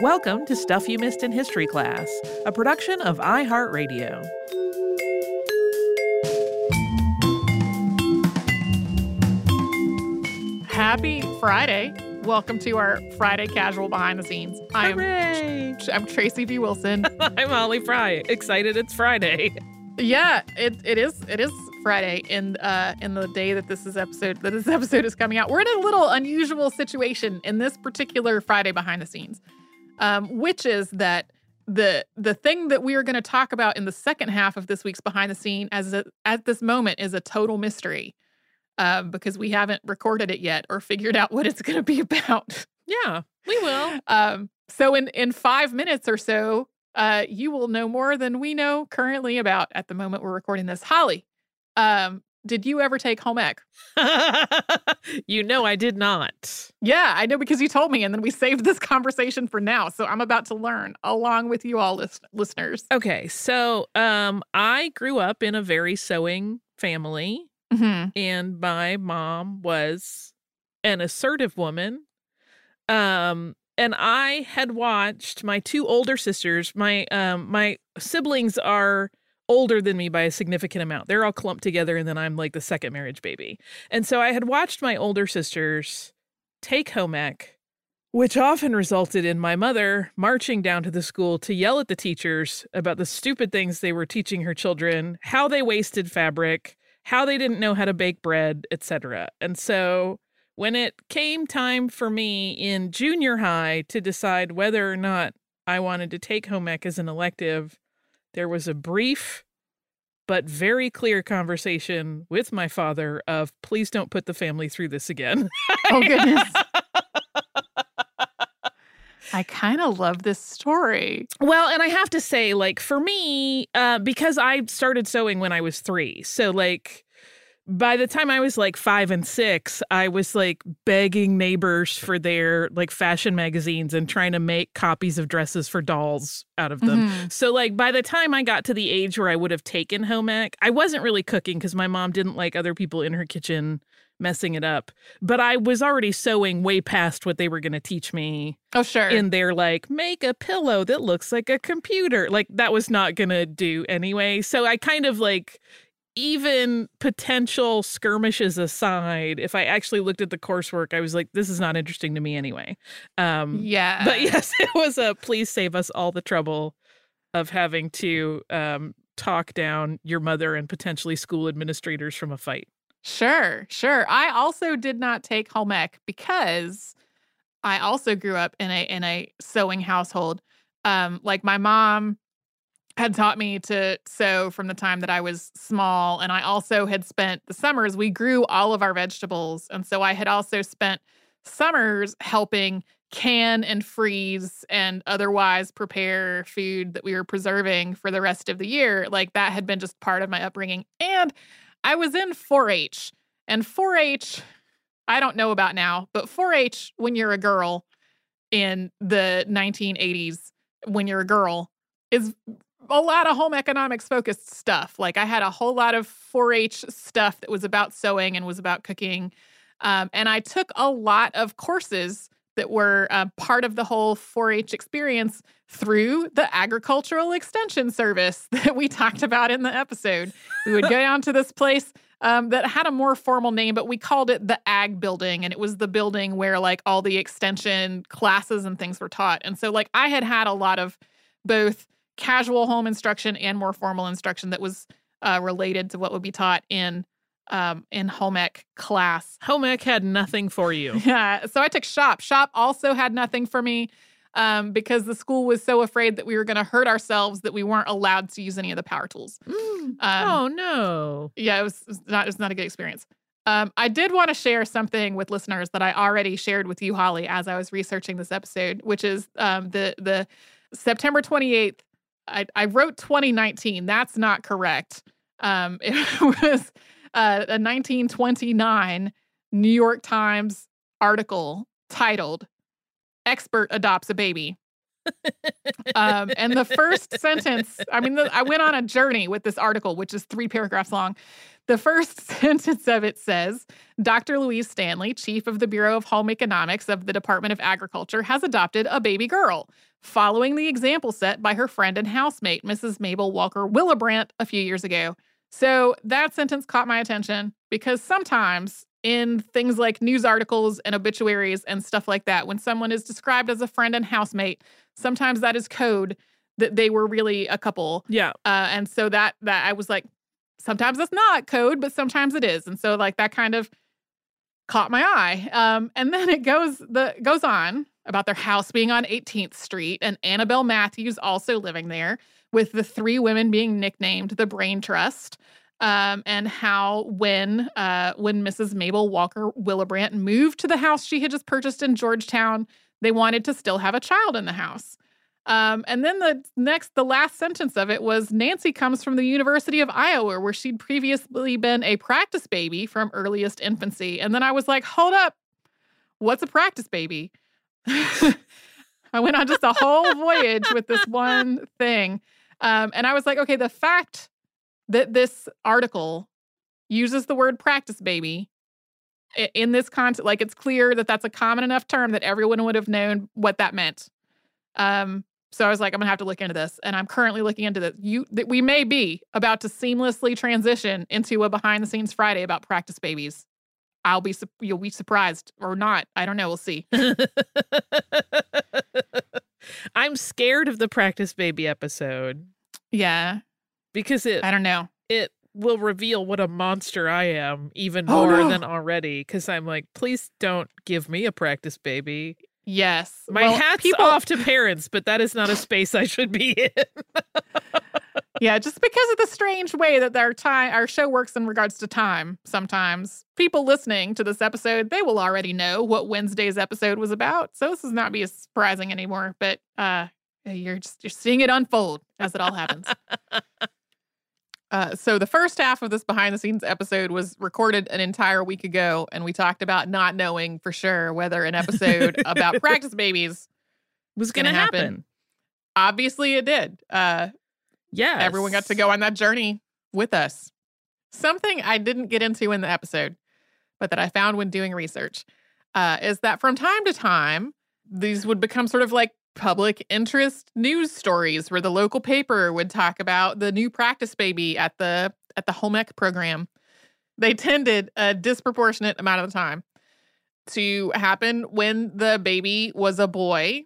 Welcome to Stuff You Missed in History Class, a production of iHeartRadio. Happy Friday. Welcome to our Friday casual behind the scenes. I'm Hooray! I'm Tracy V. Wilson. I'm Holly Fry. Excited it's Friday. yeah, it, it is it is Friday in uh in the day that this is episode that this episode is coming out. We're in a little unusual situation in this particular Friday behind the scenes. Um, which is that the the thing that we are going to talk about in the second half of this week's behind the scene as a, at this moment is a total mystery uh, because we haven't recorded it yet or figured out what it's going to be about. Yeah, we will. Um, so in in five minutes or so, uh, you will know more than we know currently about at the moment we're recording this. Holly, um, did you ever take home ec? you know I did not. Yeah, I know because you told me, and then we saved this conversation for now. So I'm about to learn along with you all, list- listeners. Okay, so um, I grew up in a very sewing family, Mm-hmm. and my mom was an assertive woman. Um, and I had watched my two older sisters. My um, my siblings are older than me by a significant amount. They're all clumped together, and then I'm like the second marriage baby. And so I had watched my older sisters take home ec, which often resulted in my mother marching down to the school to yell at the teachers about the stupid things they were teaching her children, how they wasted fabric, how they didn't know how to bake bread, etc. And so when it came time for me in junior high to decide whether or not I wanted to take home ec as an elective, there was a brief but very clear conversation with my father of please don't put the family through this again. Oh goodness. I kind of love this story. Well, and I have to say, like, for me, uh, because I started sewing when I was three. So, like, by the time I was like five and six, I was like begging neighbors for their like fashion magazines and trying to make copies of dresses for dolls out of them. Mhm. So, like, by the time I got to the age where I would have taken home ec, I wasn't really cooking because my mom didn't like other people in her kitchen messing it up. But I was already sewing way past what they were going to teach me Oh sure. in their like make a pillow that looks like a computer like that was not gonna do anyway so i kind of like even potential skirmishes aside if i actually looked at the coursework i was like this is not interesting to me anyway um yeah. but yes it was a please save us all the trouble of having to um talk down your mother and potentially school administrators from a fight Sure, sure. I also did not take home ec because I also grew up in a in a sewing household. Um, like my mom had taught me to sew from the time that I was small, and I also had spent the summers. We grew all of our vegetables, and so I had also spent summers helping can and freeze and otherwise prepare food that we were preserving for the rest of the year. Like that had been just part of my upbringing, and I was in 4 H, and 4 H, I don't know about now, but 4 H, when you're a girl in the 1980s, when you're a girl, is a lot of home economics focused stuff. Like I had a whole lot of 4 H stuff that was about sewing and was about cooking. Um, and I took a lot of courses that were uh, part of the whole 4 H experience through the Agricultural Extension Service that we talked about in the episode. We would go down to this place um, that had a more formal name, but we called it the Ag Building. And it was the building where like all the extension classes and things were taught. And so, like, I had had a lot of both casual home instruction and more formal instruction that was uh, related to what would be taught in um, in home ec class. home ec had nothing for you Yeah. So I took shop. Shop also had nothing for me um, because the school was so afraid that we were going to hurt ourselves that we weren't allowed to use any of the power tools. Um, oh no yeah, it was, it was not it was not a good experience. Um, I did want to share something with listeners that I already shared with you, Holly, as I was researching this episode, which is um, the the September twenty eighth. I, I wrote 2019. That's not correct. Um, it was uh, a 1929 New York Times article titled "Expert Adopts a Baby." um, and the first sentence, I mean, the, I went on a journey with this article, which is three paragraphs long. The first sentence of it says Dr. Louise Stanley, chief of the Bureau of Home Economics of the Department of Agriculture, has adopted a baby girl, following the example set by her friend and housemate, Mrs. Mabel Walker Willebrandt, a few years ago. So that sentence caught my attention because sometimes in things like news articles and obituaries and stuff like that, when someone is described as a friend and housemate, sometimes that is code that they were really a couple. Yeah. Uh, and so that that I was like, sometimes that's not code, but sometimes it is. And so like that kind of caught my eye. Um, and then it goes the goes on about their house being on 18th Street and Annabelle Matthews also living there, with the three women being nicknamed the Brain Trust. Um, and how when uh, when Mrs. Mabel Walker Willebrandt moved to the house she had just purchased in Georgetown, they wanted to still have a child in the house. Um, and then the next, the last sentence of it was Nancy comes from the University of Iowa, where she'd previously been a practice baby from earliest infancy. And then I was like, hold up, what's a practice baby? I went on just a whole voyage with this one thing. Um, and I was like, okay, the fact that this article uses the word practice baby in this context, like it's clear that that's a common enough term that everyone would have known what that meant. Um, so I was like, I'm gonna have to look into this, and I'm currently looking into this. You, that we may be about to seamlessly transition into a behind the scenes Friday about practice babies. I'll be you'll be surprised or not. I don't know. We'll see. I'm scared of the practice baby episode. Yeah, because it. I don't know. It will reveal what a monster I am even oh, more no. than already. Because I'm like, please don't give me a practice baby. Yes. My well, hat's people... off to parents, but that is not a space I should be in. yeah, just because of the strange way that our time our show works in regards to time sometimes. People listening to this episode, they will already know what Wednesday's episode was about. So this is not be as surprising anymore, but uh you're just you're seeing it unfold as it all happens. Uh, so the first half of this behind the scenes episode was recorded an entire week ago, and we talked about not knowing for sure whether an episode about practice babies was going to happen. happen. Obviously, it did. Uh, yeah, everyone got to go on that journey with us. Something I didn't get into in the episode, but that I found when doing research, uh, is that from time to time these would become sort of like public interest news stories where the local paper would talk about the new practice baby at the at the home ec program. They tended a disproportionate amount of the time to happen when the baby was a boy.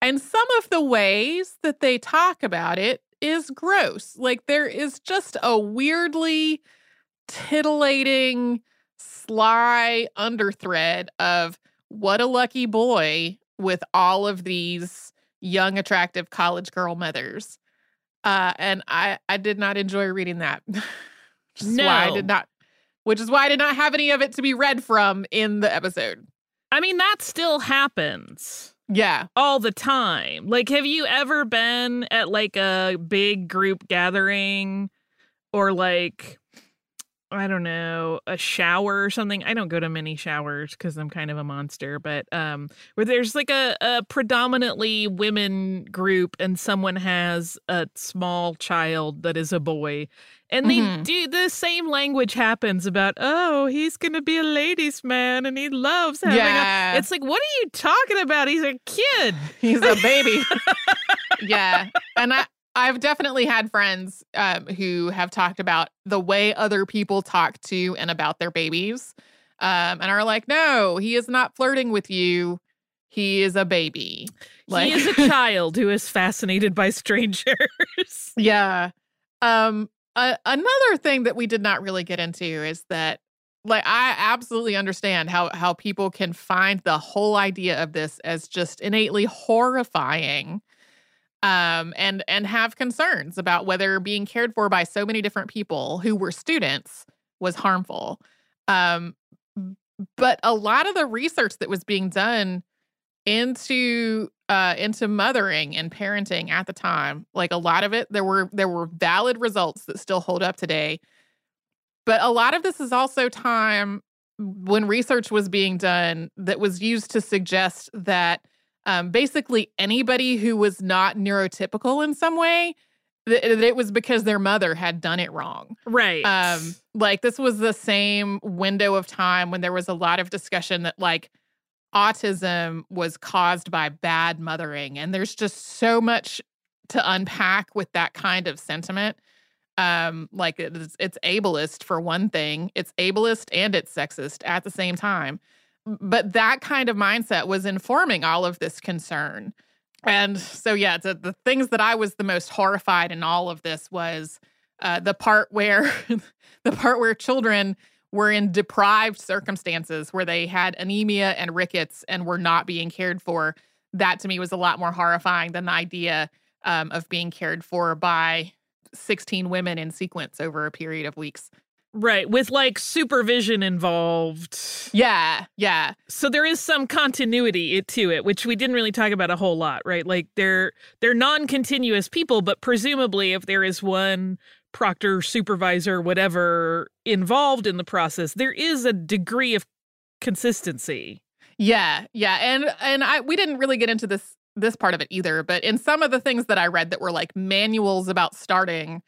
And some of the ways that they talk about it is gross. Like there is just a weirdly titillating, sly underthread of what a lucky boy with all of these young, attractive college girl mothers. Uh, and I, I did not enjoy reading that. no. I did not, which is why I did not have any of it to be read from in the episode. I mean, that still happens. Yeah. All the time. Like, have you ever been at like a big group gathering or like I don't know, a shower or something. I don't go to many showers because I'm kind of a monster, but um, where there's like a, a predominantly women group and someone has a small child that is a boy. And they mm-hmm. do the same language happens about, oh, he's going to be a ladies' man and he loves having yeah. a. It's like, what are you talking about? He's a kid. He's a baby. yeah. And I, I've definitely had friends um, who have talked about the way other people talk to and about their babies um, and are like, no, he is not flirting with you. He is a baby. Like, he is a child who is fascinated by strangers. yeah. Um, another thing that we did not really get into is that like I absolutely understand how how people can find the whole idea of this as just innately horrifying um, and and have concerns about whether being cared for by so many different people who were students was harmful. Um, but a lot of the research that was being done into uh, into mothering and parenting at the time, like a lot of it, there were there were valid results that still hold up today. But a lot of this is also time when research was being done that was used to suggest that um, basically anybody who was not neurotypical in some way that it was because their mother had done it wrong. Right. Um, like this was the same window of time when there was a lot of discussion that like autism was caused by bad mothering, and there's just so much to unpack with that kind of sentiment. Um, like it's, it's ableist for one thing, it's ableist and it's sexist at the same time. But that kind of mindset was informing all of this concern. And so, yeah, the, the things that I was the most horrified in all of this was uh, the part where the part where children were in deprived circumstances where they had anemia and rickets and were not being cared for. That to me was a lot more horrifying than the idea um, of being cared for by 16 women in sequence over a period of weeks. Right, with like supervision involved. Yeah, yeah. So there is some continuity to it, which we didn't really talk about a whole lot, right? Like they're they're non-continuous people, but presumably if there is one proctor, supervisor, whatever involved in the process, there is a degree of consistency. Yeah, yeah. And and I we didn't really get into this this part of it either, but in some of the things that I read that were like manuals about starting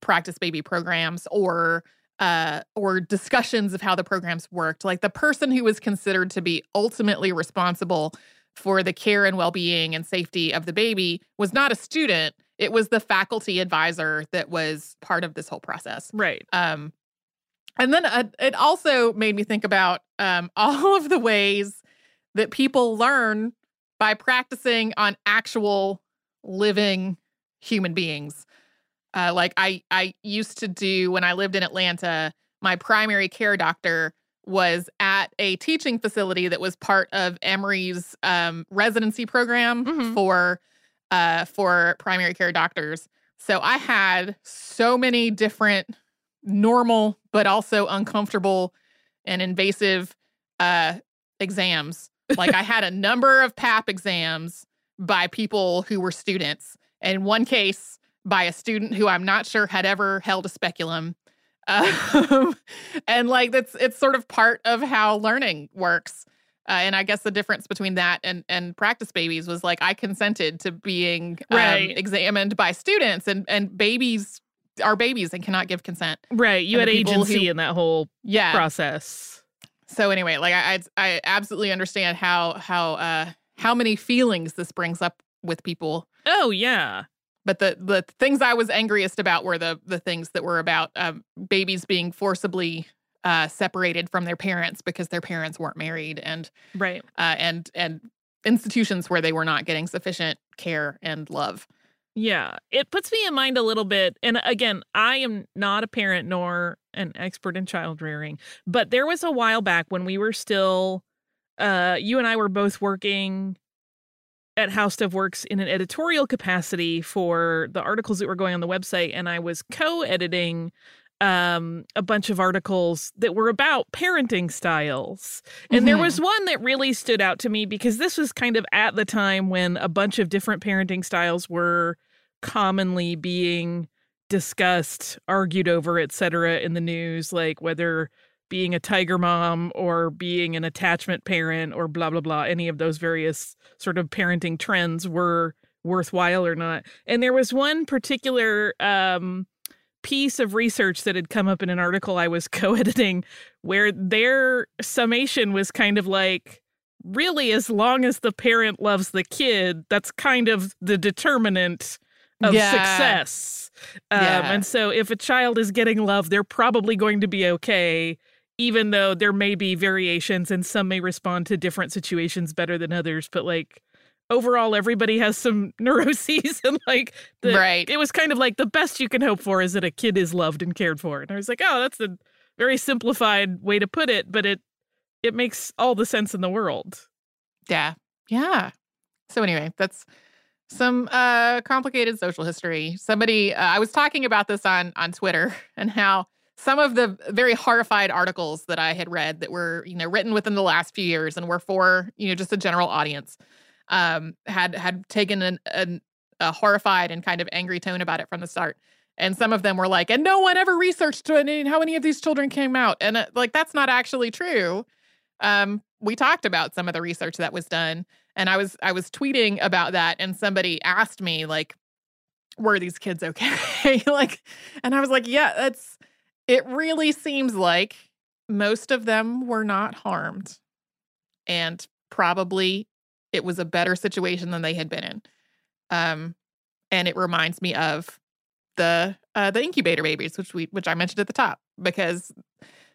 practice baby programs or uh, or discussions of how the programs worked. Like the person who was considered to be ultimately responsible for the care and well being and safety of the baby was not a student. It was the faculty advisor that was part of this whole process. Right. Um, and then uh, it also made me think about um, all of the ways that people learn by practicing on actual living human beings. Uh, like I, I used to do when I lived in Atlanta. My primary care doctor was at a teaching facility that was part of Emory's um, residency program Mhm. for uh, for primary care doctors. So I had so many different normal but also uncomfortable and invasive uh, exams. Like I had a number of PAP exams by people who were students. and one case, by a student who I'm not sure had ever held a speculum. Um, and like that's it's sort of part of how learning works. Uh, and I guess the difference between that and and practice babies was like I consented to being um, examined by students, and and babies are babies and cannot give consent. Right. You And had agency who- in that whole Yeah. process. So anyway, like I I, I absolutely understand how how uh how many feelings this brings up with people. Oh yeah. But the the things I was angriest about were the the things that were about um, babies being forcibly uh, separated from their parents because their parents weren't married, and Right. uh, and and institutions where they were not getting sufficient care and love. Yeah. It puts me in mind a little bit. And again, I am not a parent nor an expert in child rearing, but there was a while back when we were still, uh, you and I were both working at How Stuff Works in an editorial capacity for the articles that were going on the website. And I was co editing um a bunch of articles that were about parenting styles and there Mhm. was one that really stood out to me because this was kind of at the time when a bunch of different parenting styles were commonly being discussed, argued over, etc. in the news, like whether being a tiger mom or being an attachment parent or blah blah blah, any of those various sort of parenting trends were worthwhile or not. And there was one particular um piece of research that had come up in an article I was co-editing where their summation was kind of like really as long as the parent loves the kid that's kind of the determinant of Yeah. success um, Yeah. and so if a child is getting love they're probably going to be okay even though there may be variations and some may respond to different situations better than others but like overall everybody has some neuroses and like the, right. it was kind of like the best you can hope for is that a kid is loved and cared for. And I was like, oh, that's a very simplified way to put it, but it it makes all the sense in the world. Yeah. Yeah. So anyway, that's some uh complicated social history. Somebody uh, I was talking about this on on Twitter and how some of the very horrified articles that I had read that were, you know, written within the last few years and were for, you know, just a general audience um had had taken an, an a horrified and kind of angry tone about it from the start. And some of them were like, and no one ever researched any- how many of these children came out. And uh, like, that's not actually true. Um, we talked about some of the research that was done and I was I was tweeting about that and somebody asked me like were these kids okay? like, and I was like, yeah, that's, it really seems like most of them were not harmed. And probably it was a better situation than they had been in. Um, and it reminds me of the uh, the incubator babies, which we which I mentioned at the top, because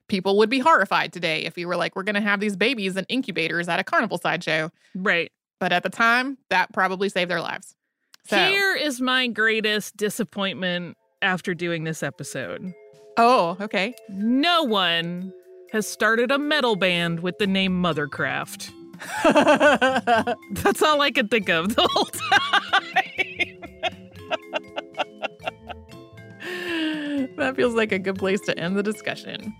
people would be horrified today if you were like, we're going to have these babies in incubators at a carnival sideshow. Right. But at the time, that probably saved their lives. So, Here is my greatest disappointment after doing this episode. oh, okay. No one has started a metal band with the name Mothercraft. That's all I could think of the whole time. that feels like a good place to end the discussion.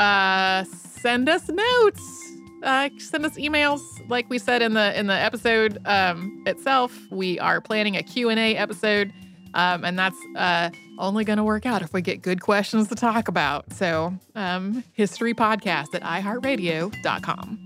Uh, send us notes. Uh, send us emails. Like we said in the in the episode um, itself, we are planning a Q and A episode, um, and that's uh, only going to work out if we get good questions to talk about. So, um, history podcast at iHeartRadio.com.